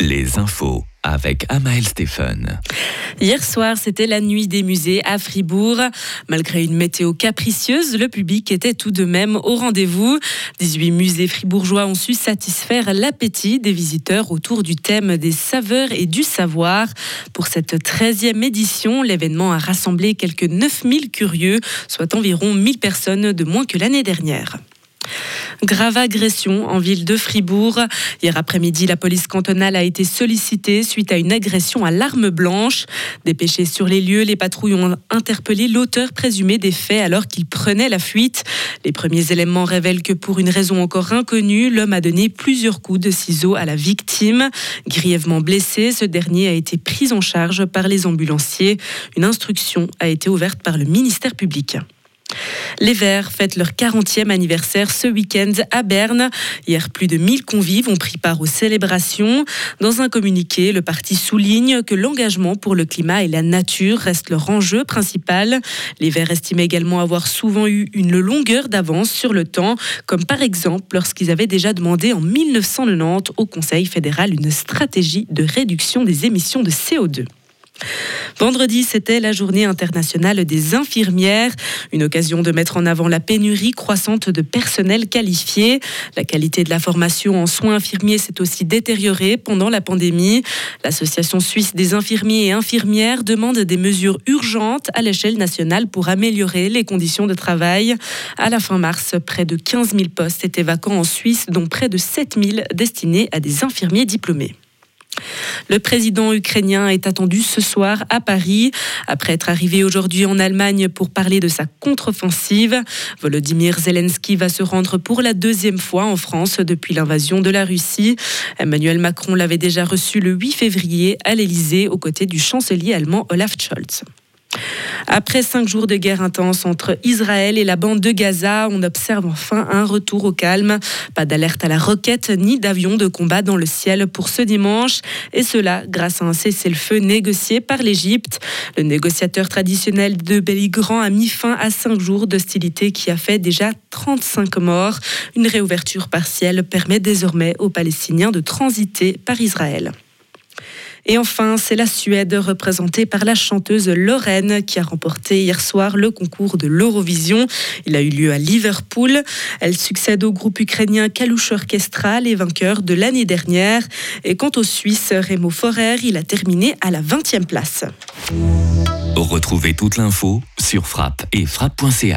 les infos avec Amael Stephen. Hier soir, c'était la nuit des musées à Fribourg. Malgré une météo capricieuse, le public était tout de même au rendez-vous. 18 musées fribourgeois ont su satisfaire l'appétit des visiteurs autour du thème des saveurs et du savoir. Pour cette 13e édition, l'événement a rassemblé quelques 9000 curieux, soit environ 1000 personnes de moins que l'année dernière. Grave agression en ville de Fribourg. Hier après-midi, la police cantonale a été sollicitée suite à une agression à l'arme blanche. Dépêchés sur les lieux, les patrouilles ont interpellé l'auteur présumé des faits alors qu'il prenait la fuite. Les premiers éléments révèlent que pour une raison encore inconnue, l'homme a donné plusieurs coups de ciseaux à la victime. Grièvement blessé, ce dernier a été pris en charge par les ambulanciers. Une instruction a été ouverte par le ministère public. Les Verts fêtent leur 40e anniversaire ce week-end à Berne. Hier, plus de 1000 convives ont pris part aux célébrations. Dans un communiqué, le parti souligne que l'engagement pour le climat et la nature reste leur enjeu principal. Les Verts estiment également avoir souvent eu une longueur d'avance sur le temps, comme par exemple lorsqu'ils avaient déjà demandé en 1990 au Conseil fédéral une stratégie de réduction des émissions de CO2. Vendredi, c'était la journée internationale des infirmières, une occasion de mettre en avant la pénurie croissante de personnel qualifié. La qualité de la formation en soins infirmiers s'est aussi détériorée pendant la pandémie. L'Association suisse des infirmiers et infirmières demande des mesures urgentes à l'échelle nationale pour améliorer les conditions de travail. À la fin mars, près de 15 000 postes étaient vacants en Suisse, dont près de 7 000 destinés à des infirmiers diplômés. Le président ukrainien est attendu ce soir à Paris, après être arrivé aujourd'hui en Allemagne pour parler de sa contre-offensive. Volodymyr Zelensky va se rendre pour la deuxième fois en France depuis l'invasion de la Russie. Emmanuel Macron l'avait déjà reçu le 8 février à l'Elysée aux côtés du chancelier allemand Olaf Scholz. Après cinq jours de guerre intense entre Israël et la bande de Gaza, on observe enfin un retour au calme. Pas d'alerte à la roquette ni d'avion de combat dans le ciel pour ce dimanche. Et cela grâce à un cessez-le-feu négocié par l'Égypte. Le négociateur traditionnel de Belgrand a mis fin à cinq jours d'hostilité qui a fait déjà 35 morts. Une réouverture partielle permet désormais aux Palestiniens de transiter par Israël. Et enfin, c'est la Suède représentée par la chanteuse Lorraine qui a remporté hier soir le concours de l'Eurovision. Il a eu lieu à Liverpool. Elle succède au groupe ukrainien Kalush Orchestra, les vainqueurs de l'année dernière. Et quant au Suisse Remo Forer, il a terminé à la 20e place. Retrouvez toute l'info sur frappe et frappe.ca.